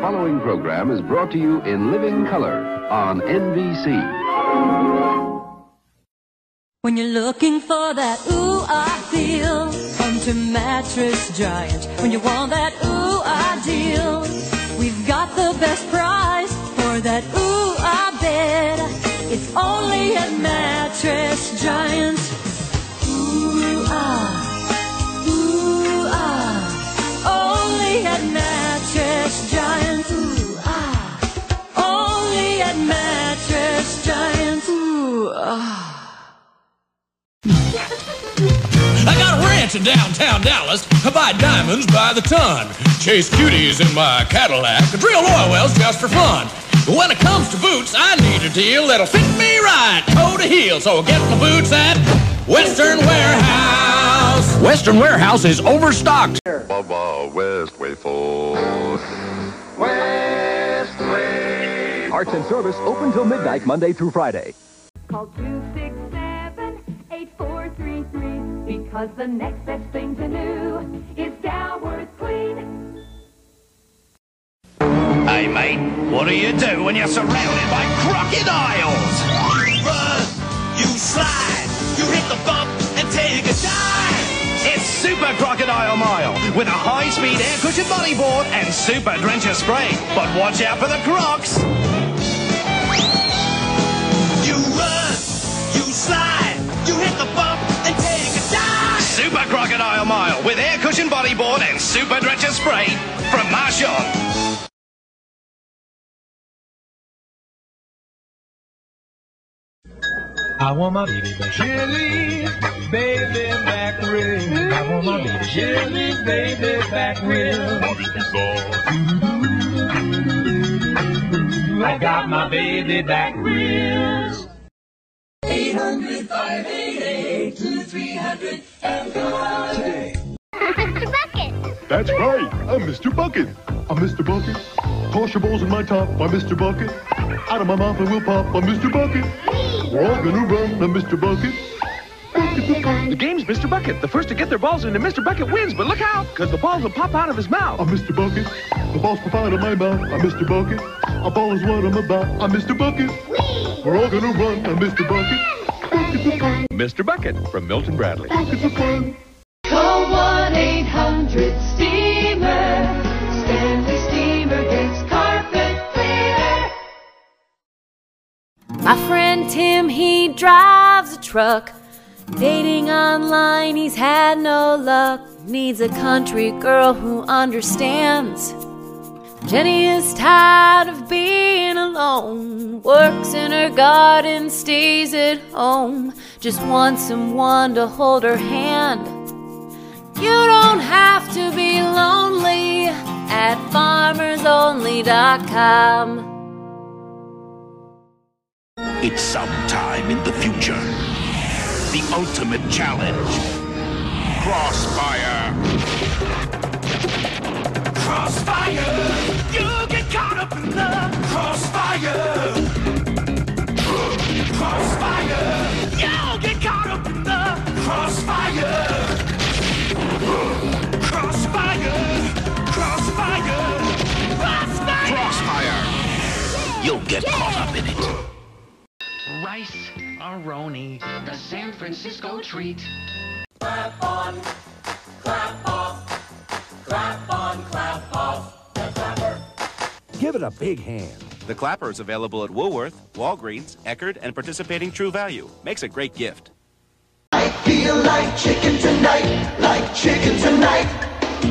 following program is brought to you in living color on NBC. When you're looking for that ooh I feel, come to Mattress Giant. When you want that ooh I deal, we've got the best price for that ooh I bed. It's only at Mattress Giant. Ooh ah, I got a ranch in downtown Dallas. I buy diamonds by the ton. Chase cuties in my Cadillac. Drill oil wells just for fun. But when it comes to boots, I need a deal that'll fit me right, toe to heel. So I'll get my boots at Western Warehouse. Western Warehouse is overstocked. Bubba Westway Ford. Westway. Parts and service open till midnight Monday through Friday. Call 267-8433 because the next best thing to do is Dalworth Clean. Hey, mate, what do you do when you're surrounded by crocodiles? Run, you slide, you hit the bump and take a dive. It's Super Crocodile Mile with a high-speed air cushion bodyboard and super drencher spray. But watch out for the crocs. You run, you slide, you hit the bump Super Crocodile Mile with air cushion bodyboard and super drencher spray from Marchon. I want my baby back. Chili, baby back real. I want my baby chili, baby back real. I got my baby back real. 800 588 2300 and go Today. Mr. Bucket. That's right. I'm Mr. Bucket. I'm Mr. Bucket. Toss your balls in my top. I'm Mr. Bucket. Out of my mouth I will pop. I'm Mr. Bucket. We're all gonna run. I'm Mr. Bucket. Bucket the game's Mr. Bucket. The first to get their balls into Mr. Bucket wins, but look out, because the balls will pop out of his mouth. I'm Mr. Bucket. The balls pop out of my mouth. I'm Mr. Bucket. A ball is what I'm about. I'm Mr. Bucket. We're all gonna run. I'm Mr. Bucket. Mr. Bucket from Milton Bradley. Buckets of fun. Call 1-800-STEAMER. Stanley Steamer gets carpet cleaner. My friend Tim, he drives a truck. Dating online, he's had no luck. Needs a country girl who understands. Jenny is tired of being alone. Works in her garden, stays at home. Just wants someone to hold her hand. You don't have to be lonely at farmersonly.com. It's sometime in the future. The ultimate challenge. Crossfire. Crossfire. You'll get caught up in it. Rice Aroni, the San Francisco treat. Clap on, clap off, clap on, clap off, the clapper. Give it a big hand. The clapper is available at Woolworth, Walgreens, Eckerd, and participating True Value. Makes a great gift. I feel like chicken tonight, like chicken tonight,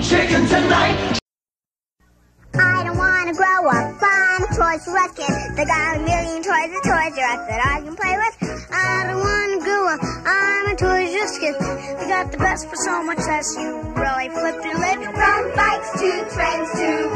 chicken tonight. To grow up. I'm a Toys R Us kid. They got a million toys at Toys R Us that I can play with. I don't want to grow up. I'm a Toys R Us kid. They got the best for so much less. You really flipped your lid. From bikes to trains to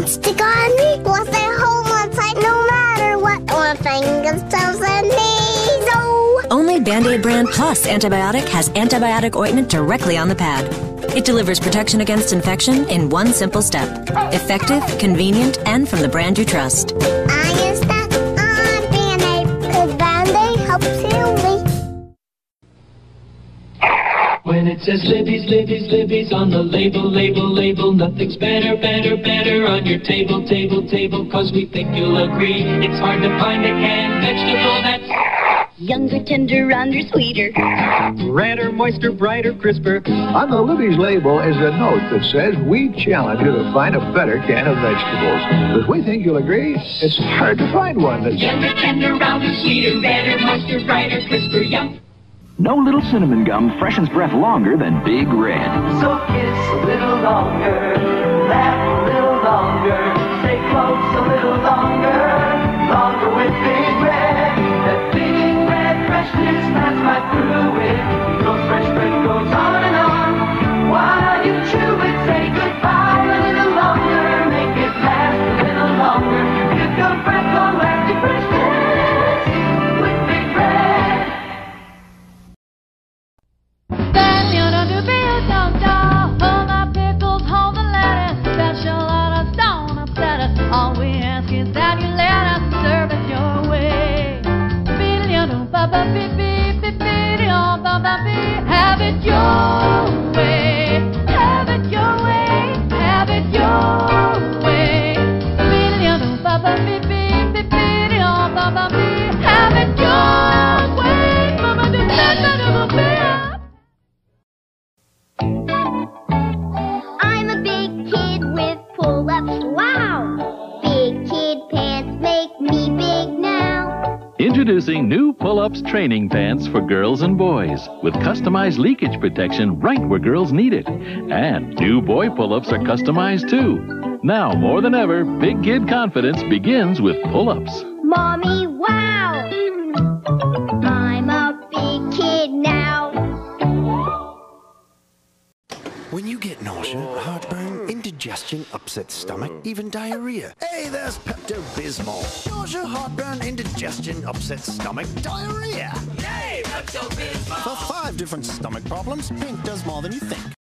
don't stick on me. They hold one tight, no matter what, stuff and me. So, oh. Only Band-Aid brand Plus antibiotic has antibiotic ointment directly on the pad. It delivers protection against infection in one simple step. Effective, convenient, and from the brand you trust. It says Libby's, Libby's, Libby's on the label, label, label, nothing's better, better, better on your table, table, table, cause we think you'll agree. It's hard to find a canned vegetable that's Younger, tender, rounder, sweeter. Redder, moister, brighter, crisper. On the Libby's label is a note that says we challenge you to find a better can of vegetables. Because we think you'll agree, it's hard to find one that's younger, tender, rounder, sweeter, redder, moister, brighter, crisper, yum. No little cinnamon gum freshens breath longer than Big Red. So kiss a little longer, laugh a little longer, stay close a little longer, longer with Big Red. That Big Red freshness that's right through it. Introducing new Pull-Ups training pants for girls and boys with customized leakage protection right where girls need it. And new boy Pull-Ups are customized too. Now more than ever, big kid confidence begins with Pull-Ups. Mommy, wow! I'm a big kid now. When you get nausea, heartburn, indigestion, upset stomach, oh. even diarrhea. Hey, there's Pepto Bismol. Nausea, heartburn, indigestion, upset stomach, diarrhea. Yay, Pepto Bismol! For five different stomach problems, Pink does more than you think.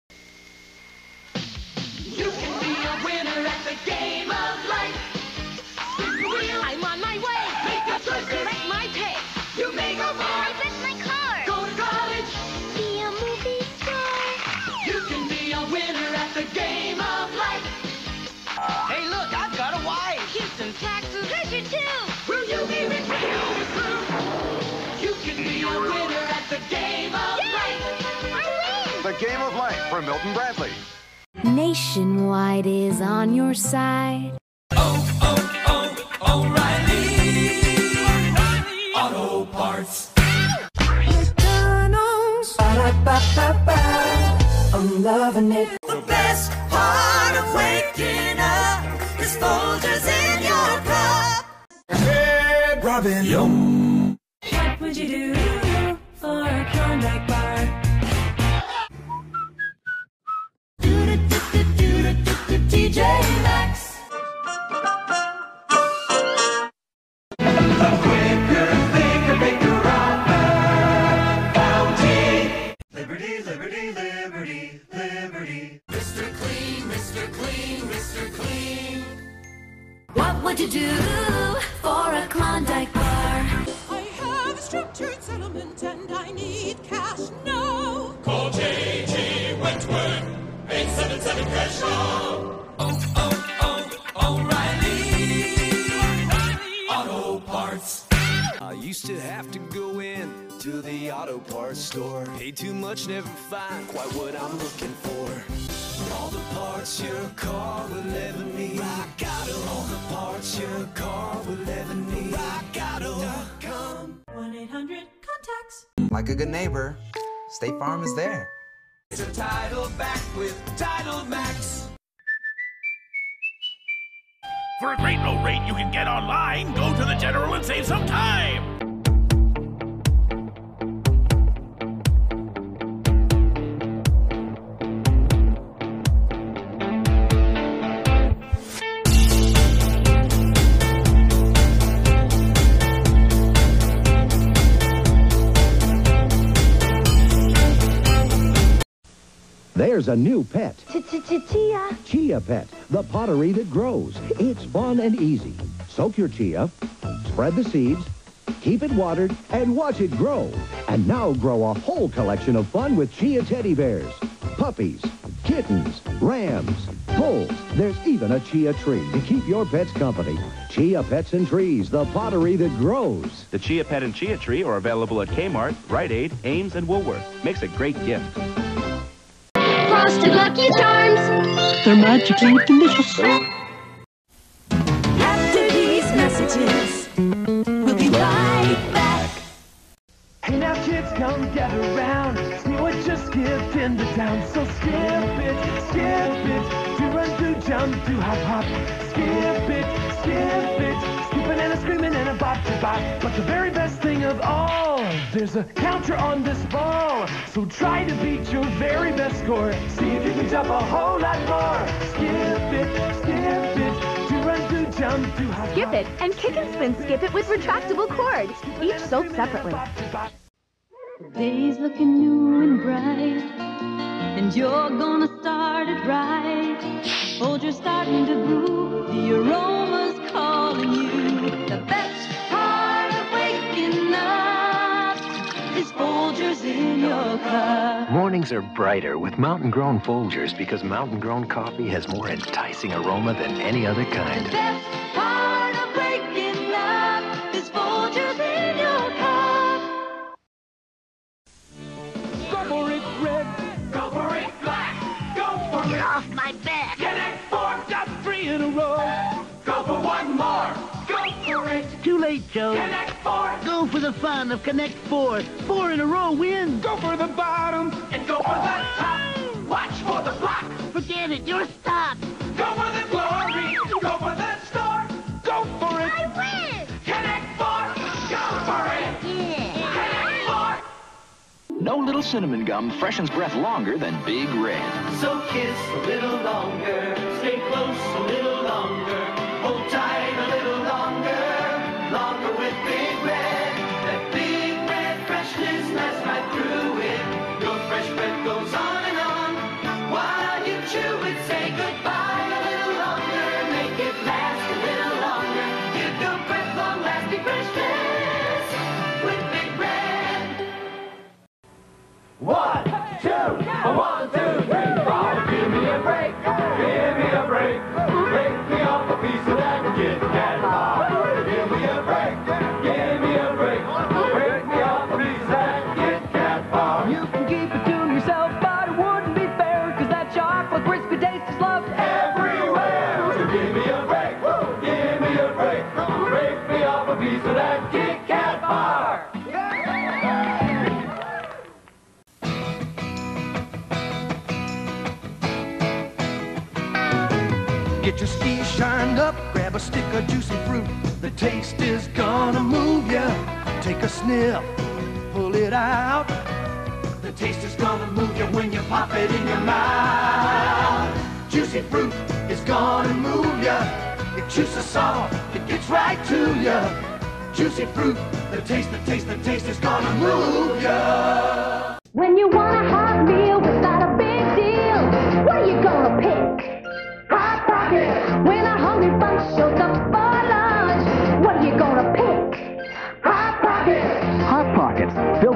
From Milton Bradley. Nationwide is on your side. Oh, oh, oh, O'Reilly. Auto Parts. I'm loving it. The best part of waking up is Folgers in your cup. Hey, Robin. Yum. What would you do for a Klondike bar? Quite what I'm looking for. All the parts your car will ever need. Rock Auto. All the parts your car will ever need. RockAuto.com. 1 800 contacts. Like a good neighbor, State Farm is there. It's a title back with Title Max. For a great low rate you can get online, go to the General and save some time. A new pet. Chia. Chia Pet, the pottery that grows. It's fun and easy. Soak your chia, spread the seeds, keep it watered, and watch it grow. And now grow a whole collection of fun with chia teddy bears, puppies, kittens, rams, bulls. There's even a chia tree to keep your pets company. Chia Pets and Trees, the pottery that grows. The Chia Pet and Chia Tree are available at Kmart, Rite Aid, Ames, and Woolworth. Makes a great gift. Frosted Lucky Charms. They're magically delicious. After these messages, we'll be right back. Hey now kids, come gather round. Snow had just skipped into town. So skip it, skip it. Do run, do jump, do hop, hop. Skip it, skip it. Skipping and a screaming and a bop to bop. But the very best thing of all, there's a counter on this ball. So try to beat your very best score. See if you can jump a whole lot more. Skip it, skip it. Do run, do jump, do hop, Skip it and kick and spin skip it with retractable cord. Each sold separately. The day's looking new and bright, and you're gonna start it right. Folger's starting to brew, the aroma's calling you. Cup. Mornings are brighter with mountain grown Folgers because mountain grown coffee has more enticing aroma than any other kind. The fun of Connect Four. Four in a row win. Go for the bottom and go for the top. Watch for the block. Forget it. You're stopped. Go for the glory. Go for the star. Go for it. I win. Connect four. Go for it. Yeah. Connect four. No little cinnamon gum freshens breath longer than Big Red. So kiss a little longer, stay close a little longer, hold tight Get your skis shined up, grab a stick of juicy fruit. The taste is gonna move ya. Take a sniff, pull it out. The taste is gonna move ya when you pop it in your mouth. Juicy fruit is gonna move ya. It juices soft, it gets right to ya. Juicy fruit, the taste, the taste, the taste is gonna move ya. When you want a hot meal without a big deal, what are you gonna pick? Hot Pockets. When a hungry bunch shows up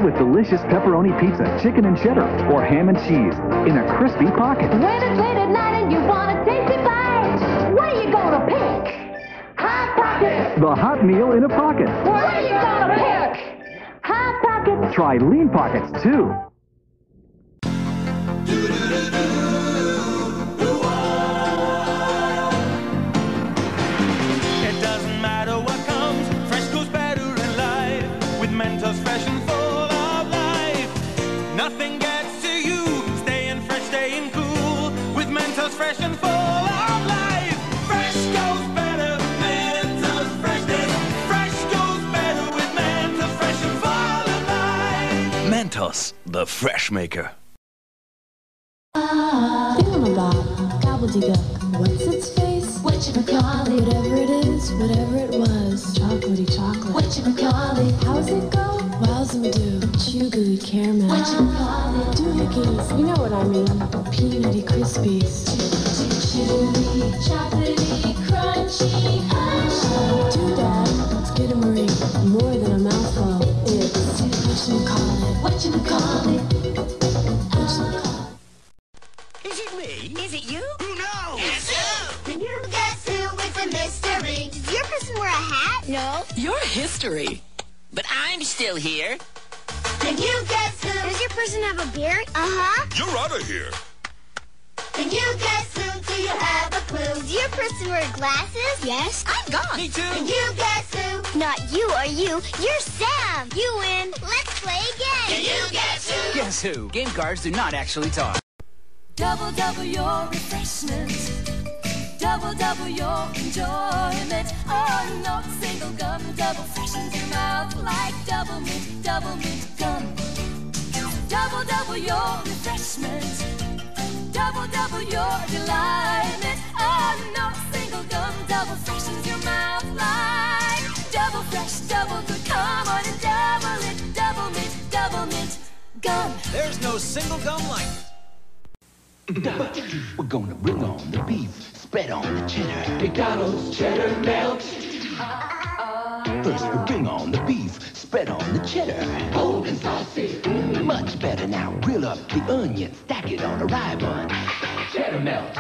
With delicious pepperoni pizza, chicken and cheddar, or ham and cheese in a crispy pocket. When it's late at night and you want a tasty bite, what are you gonna pick? Hot Pockets. The hot meal in a pocket. What are you gonna pick? Hot Pockets. Try Lean Pockets too. Fresh and full of life. Fresh goes better, Mentos freshness. Fresh goes better with Mentos fresh and full of life. Mentos, the fresh maker. Ah, thingamabob, gobbledygook. What's its face? Whatchamacallit. Whatever it is, whatever it was. Chocolatey chocolate. Whatchamacallit. How's it go? Wowzamadoo. Chew gooey caramel. Doohickeys, you know what I mean. Peanutty Krispies. Chewy, chocolatey, crunchy. Doodad, it's get a Marie. More than a mouthful. It's what you call it. What you call it. Is it me? Is it you? Who knows? Can you guess who is a mystery? Does your person wear a hat? No. Your history. But I'm still here. Can you guess who? Does your person have a beard? Uh-huh. You're out of here. Can you guess who? Do you have a clue? Does your person wear glasses? Yes. I'm gone. Me too. Can you guess who? Not you or you. You're Sam. You win. Let's play again. Can you guess who? Guess who? Game cards do not actually talk. Double, double your refreshment. Double, double your enjoyment. Oh, no single gum. Double freshens your mouth like double mint, double mint gum. Double, double your refreshment. Double, double your delightment. Oh, no single gum. Double freshens your mouth like double fresh, double good. Come on and double it. Double mint, double mint gum. There's no single gum like We're gonna bring on the beef, spread on the cheddar. McDonald's cheddar melt. First, we bring on the beef, spread on the cheddar. Bold and saucy. Much better now. Grill up the onion, stack it on a rye bun. Cheddar melt.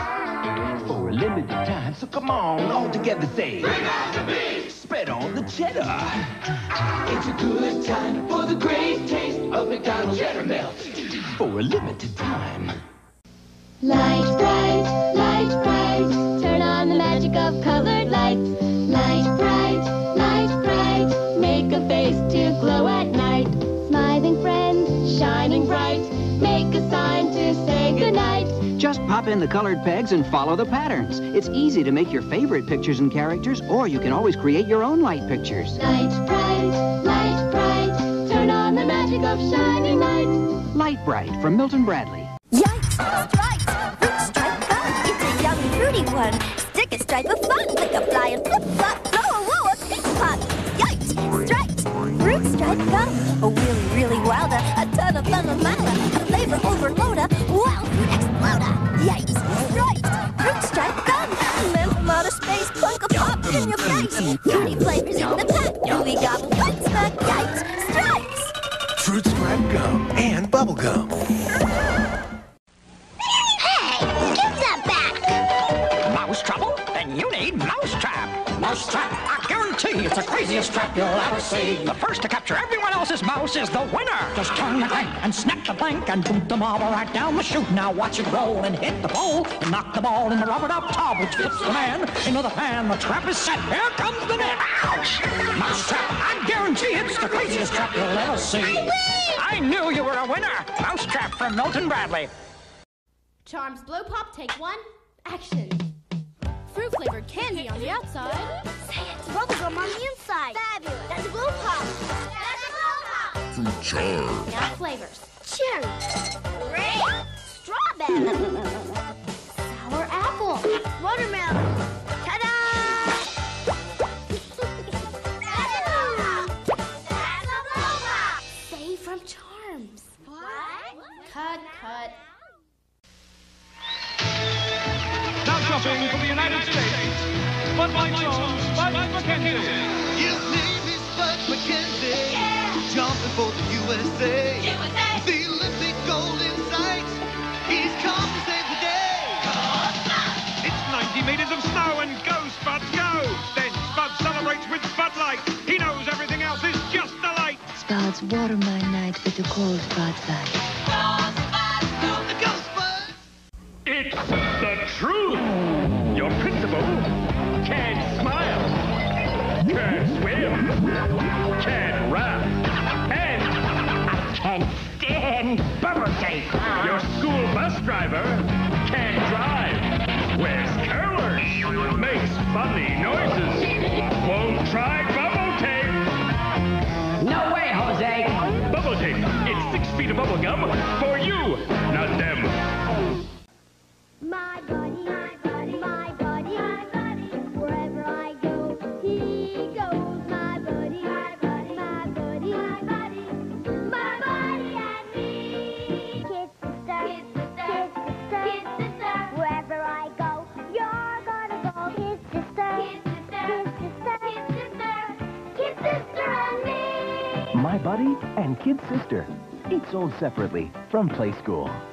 For a limited time, so come on, all together say. Bring on the beef. Spread on the cheddar. It's a good time for the great taste of McDonald's cheddar melt. For a limited time. Lite-Brite, light bright, turn on the magic of colored lights. Lite-Brite, light bright, make a face to glow at night. Smiling friends, shining bright, make a sign to say goodnight. Just pop in the colored pegs and follow the patterns. It's easy to make your favorite pictures and characters, or you can always create your own light pictures. Lite-Brite, light bright, turn on the magic of shining lights. Lite-Brite from Milton Bradley. Yikes! Fruity one! Stick a stripe of fun! Like a flying flip-flop! Blow a woo a pink pop! Yikes! Stripes! Fruit stripe gum! A really, really wilder! A ton of fun of mala! A flavor overloader! Wow! Fruit exploder! Yikes! Stripes! Fruit stripe gum! Meant from outer space! Plunk a pop in your face! Fruity flavors in the pack! Gooey gobble! Quick snack! Yikes! Stripes! Fruit stripe gum and bubble gum. Mousetrap. Mousetrap, I guarantee it's the craziest trap you'll ever see. The first to capture everyone else's mouse is the winner. Just turn the crank and snap the blank and boot the marble right down the chute. Now watch it roll and hit the pole and knock the ball in the rubber up tub, which fits the man into the pan. The trap is set. Here comes the net. Ouch! Mousetrap, I guarantee it's the craziest trap you'll ever see. I knew you were a winner. Mousetrap from Milton Bradley. Charms Blow Pop, take one. Action. Fruit flavored candy on the outside. Say it! Bubblegum on the inside! Fabulous! That's a blow pop! That's a blow pop! Fruit charm. Now flavors. Cherry! Grape! Strawberry! Sour apple. Watermelon! Now for the United States. Bud Light Jones, Bud McKenzie. His name is Bud McKenzie. Jumping for the USA. The Olympic gold in sight. He's come to save the day. It's 90 meters of snow and go, Spud, go! Then Spud celebrates with Bud Light. He knows everything else is just a light. Spuds water my night with the cold Bud Light. Can rap, and I can stand bubble tape. Your school bus driver can drive, wears curlers, makes funny noises, won't try bubble tape. No way, Jose. Bubble tape. It's six feet of bubble gum for you, not them. Buddy and Kid Sister. Each sold separately from Playskool.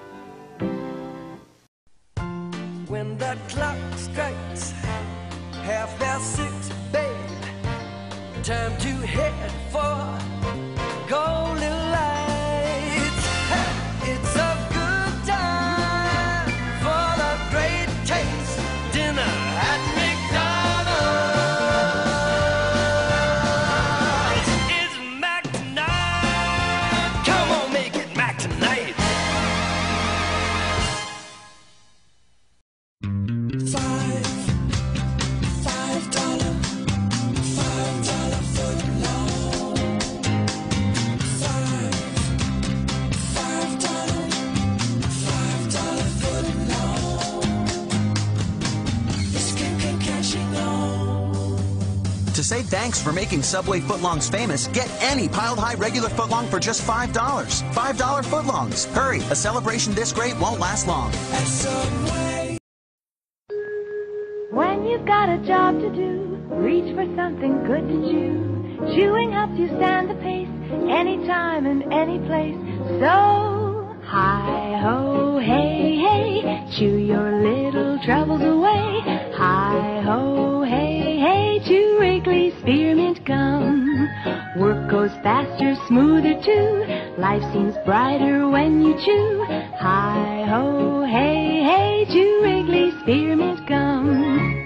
Say thanks for making Subway footlongs famous, get any piled high regular footlong for just $5. $5 footlongs. Hurry, a celebration this great won't last long. At Subway. When you've got a job to do, reach for something good to chew. Chewing helps you stand the pace, anytime and any place. So, hi ho, hey, hey, chew your little troubles away. Work goes faster, smoother too. Life seems brighter when you chew. Hi ho, hey, hey, chew Wrigley Spearmint Gum.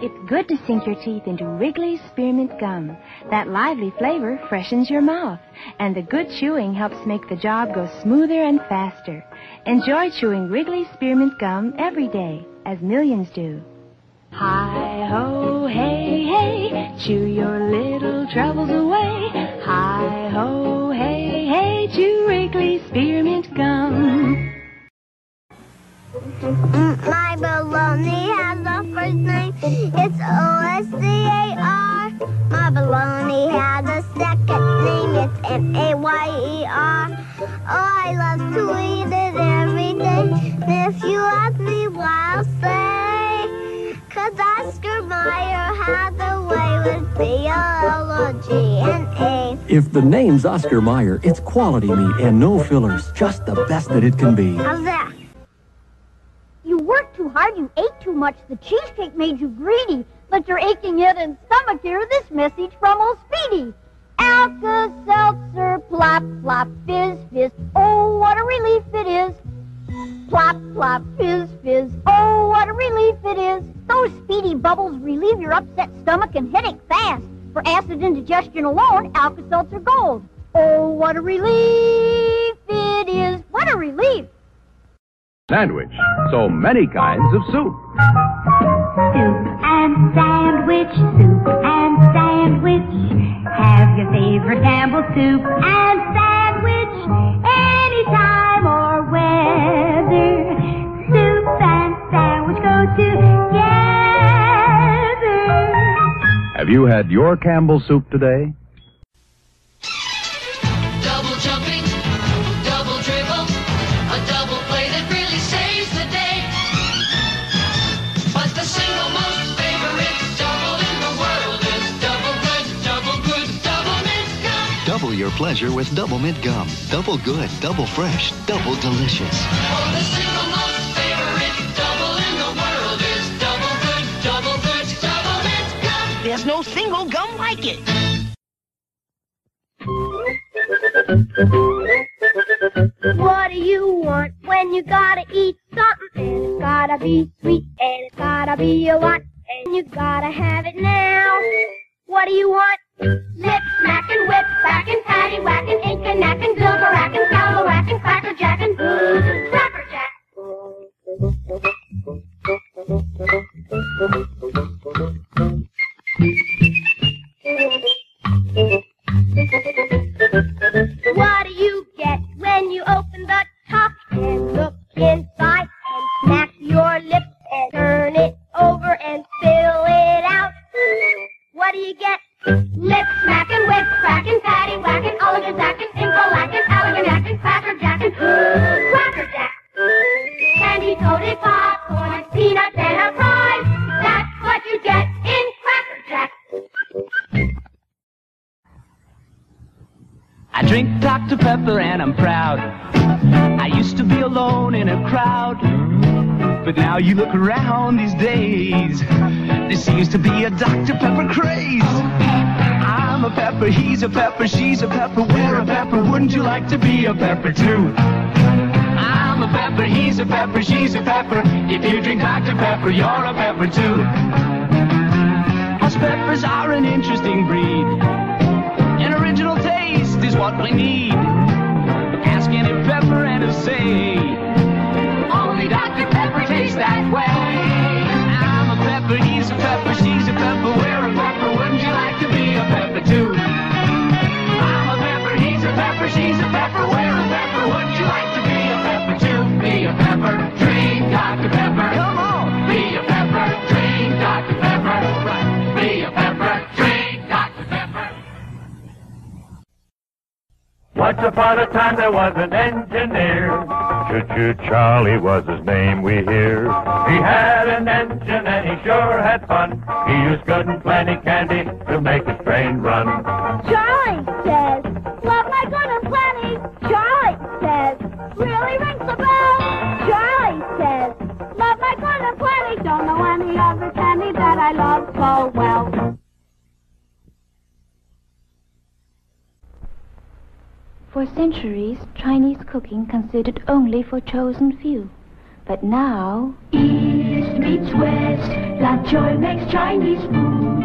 It's good to sink your teeth into Wrigley's Spearmint Gum. That lively flavor freshens your mouth, and the good chewing helps make the job go smoother and faster. Enjoy chewing Wrigley's Spearmint Gum every day, as millions do. Hi ho, hey, chew your little troubles away. Hi ho, hey, hey, chew Wrigley's Spearmint Gum. My baloney has a first name. It's O-S-C-A-R. My baloney has a second name. It's M-A-Y-E-R. Oh, I love to eat it every day. If you ask me why, I'll say, 'cause Oscar Mayer had a way with B-O-L-O-G-N-A. If the name's Oscar Mayer, it's quality meat and no fillers. Just the best that it can be. How's that? You worked too hard, you ate too much, the cheesecake made you greedy, but your aching head and stomach hear this message from old Speedy. Alka-Seltzer, plop, plop, fizz, fizz, oh, what a relief it is. Plop, plop, fizz, fizz, oh, what a relief it is. Those speedy bubbles relieve your upset stomach and headache fast. For acid indigestion alone, Alka-Seltzer Gold. Oh, what a relief it is. What a relief. Sandwich. So many kinds of soup. Soup and sandwich, soup and sandwich. Have your favorite Campbell soup and sandwich. Anytime or Have you had your Campbell soup today? Double jumping, double dribble, a double play that really saves the day. But the single most favorite double in the world is double good, double good, double mint gum. Double your pleasure with Double Mint Gum. Double good, double fresh, double delicious. Oh, No single gum like it. What do you want when you gotta eat something? And it's gotta be sweet and it's gotta be a lot. And you gotta have it now. What do you want? But now you look around these days. There seems to be a Dr. Pepper craze. I'm a pepper, he's a pepper, she's a pepper, we're a pepper. Wouldn't you like to be a pepper too? I'm a pepper, he's a pepper, she's a pepper. If you drink Dr. Pepper, you're a pepper too. Us peppers are an interesting breed. An original taste is what we need. Ask any pepper and he'll say, pepper, he's a pepper, she's a pepper, we're a pepper. Wouldn't you like to be a pepper too? I'm a pepper, he's a pepper, she's a pepper, we're a pepper. Wouldn't you like to be a pepper too? Be a pepper, drink Dr. Pepper. Come on, be a pepper, drink Dr. Pepper. Be a pepper, drink Dr. Pepper. Once upon a time there was an engineer. Choo-choo Charlie was his name we hear. He had an engine and he sure had fun. He used good and plenty candy to make his train run. Charlie says, love my good and plenty. Charlie says, really rings the bell. Charlie says, love my good and plenty. Don't know any other candy that I love so well. For centuries, Chinese cooking considered only for chosen few. But now, East meets West. La Choy makes Chinese food.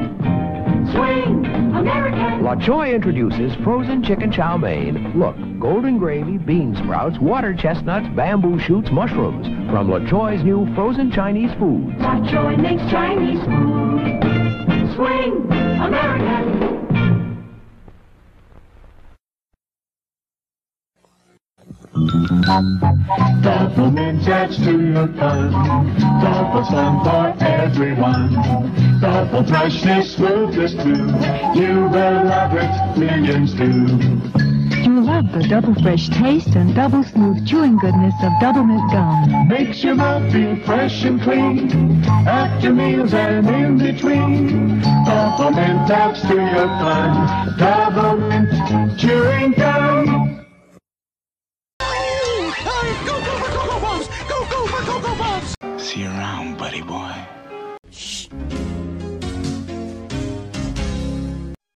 Swing, American. La Choy introduces frozen chicken chow mein. Look, golden gravy, bean sprouts, water chestnuts, bamboo shoots, mushrooms. From La Choy's new frozen Chinese foods. La Choy makes Chinese food. Swing, American. Double mint adds to your fun. Double fun for everyone. Double freshness, smoothness too. You will love it, millions do. You'll love the double fresh taste and double smooth chewing goodness of Double Mint Gum. Makes your mouth feel fresh and clean. After meals and in between. Double mint adds to your fun. Double mint chewing gum. See you around, buddy boy.